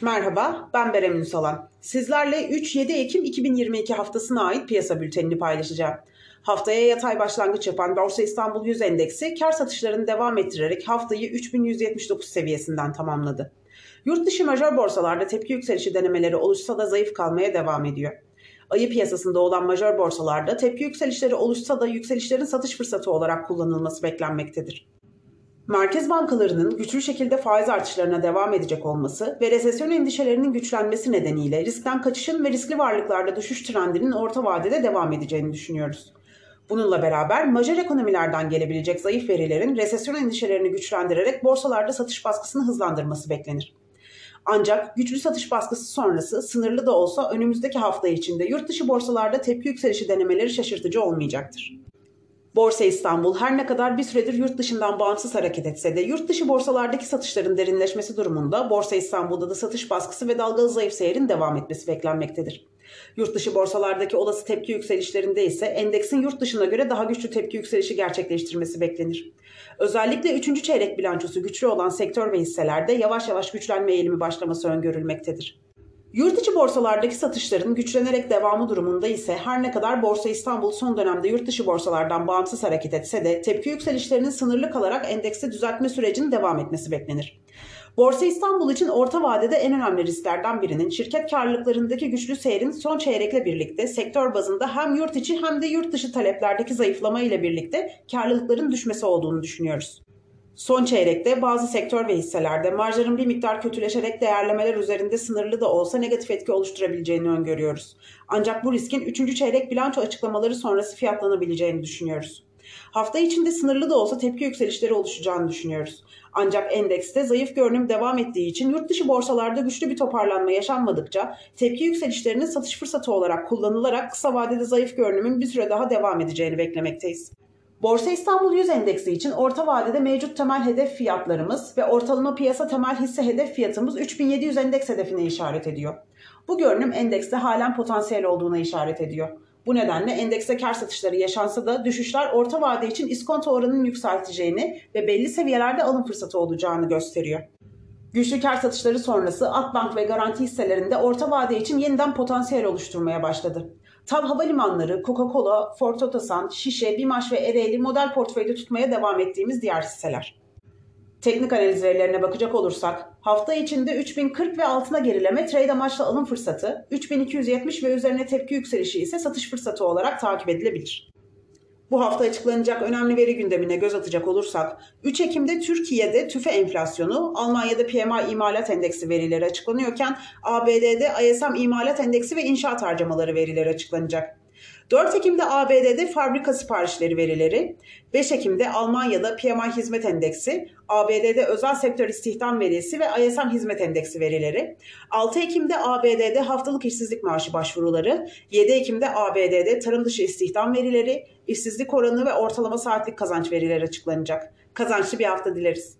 Merhaba, ben Berem Ünsalan. Sizlerle 3-7 Ekim 2022 haftasına ait piyasa bültenini paylaşacağım. Haftaya yatay başlangıç yapan Borsa İstanbul 100 Endeksi kar satışlarını devam ettirerek haftayı 3179 seviyesinden tamamladı. Yurt dışı majör borsalarda tepki yükselişi denemeleri oluşsa da zayıf kalmaya devam ediyor. Ayı piyasasında olan majör borsalarda tepki yükselişleri oluşsa da yükselişlerin satış fırsatı olarak kullanılması beklenmektedir. Merkez bankalarının güçlü şekilde faiz artışlarına devam edecek olması ve resesyon endişelerinin güçlenmesi nedeniyle riskten kaçışın ve riskli varlıklarda düşüş trendinin orta vadede devam edeceğini düşünüyoruz. Bununla beraber majör ekonomilerden gelebilecek zayıf verilerin resesyon endişelerini güçlendirerek borsalarda satış baskısını hızlandırması beklenir. Ancak güçlü satış baskısı sonrası sınırlı da olsa önümüzdeki hafta içinde yurt dışı borsalarda tepki yükselişi denemeleri şaşırtıcı olmayacaktır. Borsa İstanbul her ne kadar bir süredir yurt dışından bağımsız hareket etse de yurt dışı borsalardaki satışların derinleşmesi durumunda Borsa İstanbul'da da satış baskısı ve dalgalı zayıf seyirin devam etmesi beklenmektedir. Yurt dışı borsalardaki olası tepki yükselişlerinde ise endeksin yurt dışına göre daha güçlü tepki yükselişi gerçekleştirmesi beklenir. Özellikle 3. çeyrek bilançosu güçlü olan sektör ve hisselerde yavaş yavaş güçlenme eğilimi başlaması öngörülmektedir. Yurt içi borsalardaki satışların güçlenerek devamı durumunda ise her ne kadar Borsa İstanbul son dönemde yurt dışı borsalardan bağımsız hareket etse de tepki yükselişlerinin sınırlı kalarak endekste düzeltme sürecinin devam etmesi beklenir. Borsa İstanbul için orta vadede en önemli risklerden birinin şirket karlılıklarındaki güçlü seyrin son çeyrekle birlikte sektör bazında hem yurt içi hem de yurt dışı taleplerdeki zayıflama ile birlikte karlılıkların düşmesi olduğunu düşünüyoruz. Son çeyrekte bazı sektör ve hisselerde marjların bir miktar kötüleşerek değerlemeler üzerinde sınırlı da olsa negatif etki oluşturabileceğini öngörüyoruz. Ancak bu riskin 3. çeyrek bilanço açıklamaları sonrası fiyatlanabileceğini düşünüyoruz. Hafta içinde sınırlı da olsa tepki yükselişleri oluşacağını düşünüyoruz. Ancak endekste zayıf görünüm devam ettiği için yurt dışı borsalarda güçlü bir toparlanma yaşanmadıkça tepki yükselişlerinin satış fırsatı olarak kullanılarak kısa vadede zayıf görünümün bir süre daha devam edeceğini beklemekteyiz. Borsa İstanbul 100 endeksi için orta vadede mevcut temel hedef fiyatlarımız ve ortalama piyasa temel hisse hedef fiyatımız 3700 endeks hedefine işaret ediyor. Bu görünüm endekste halen potansiyel olduğuna işaret ediyor. Bu nedenle endekste kar satışları yaşansa da düşüşler orta vade için iskonto oranının yükselteceğini ve belli seviyelerde alım fırsatı olacağını gösteriyor. Güçlü kar satışları sonrası Akbank ve garanti hisselerinde orta vade için yeniden potansiyel oluşturmaya başladı. TAV havalimanları, Coca-Cola, Ford Otosan, Şişe, Bimaş ve Ereğli model portföyde tutmaya devam ettiğimiz diğer hisseler. Teknik analiz verilerine bakacak olursak, hafta içinde 3040 ve altına gerileme trade amaçlı alım fırsatı, 3270 ve üzerine tepki yükselişi ise satış fırsatı olarak takip edilebilir. Bu hafta açıklanacak önemli veri gündemine göz atacak olursak 3 Ekim'de Türkiye'de tüfe enflasyonu, Almanya'da PMI imalat endeksi verileri açıklanıyorken ABD'de ISM imalat endeksi ve inşaat harcamaları verileri açıklanacak. 4 Ekim'de ABD'de fabrika siparişleri verileri, 5 Ekim'de Almanya'da PMI hizmet endeksi, ABD'de özel sektör istihdam verisi ve ISM hizmet endeksi verileri, 6 Ekim'de ABD'de haftalık işsizlik maaşı başvuruları, 7 Ekim'de ABD'de tarım dışı istihdam verileri, işsizlik oranı ve ortalama saatlik kazanç verileri açıklanacak. Kazançlı bir hafta dileriz.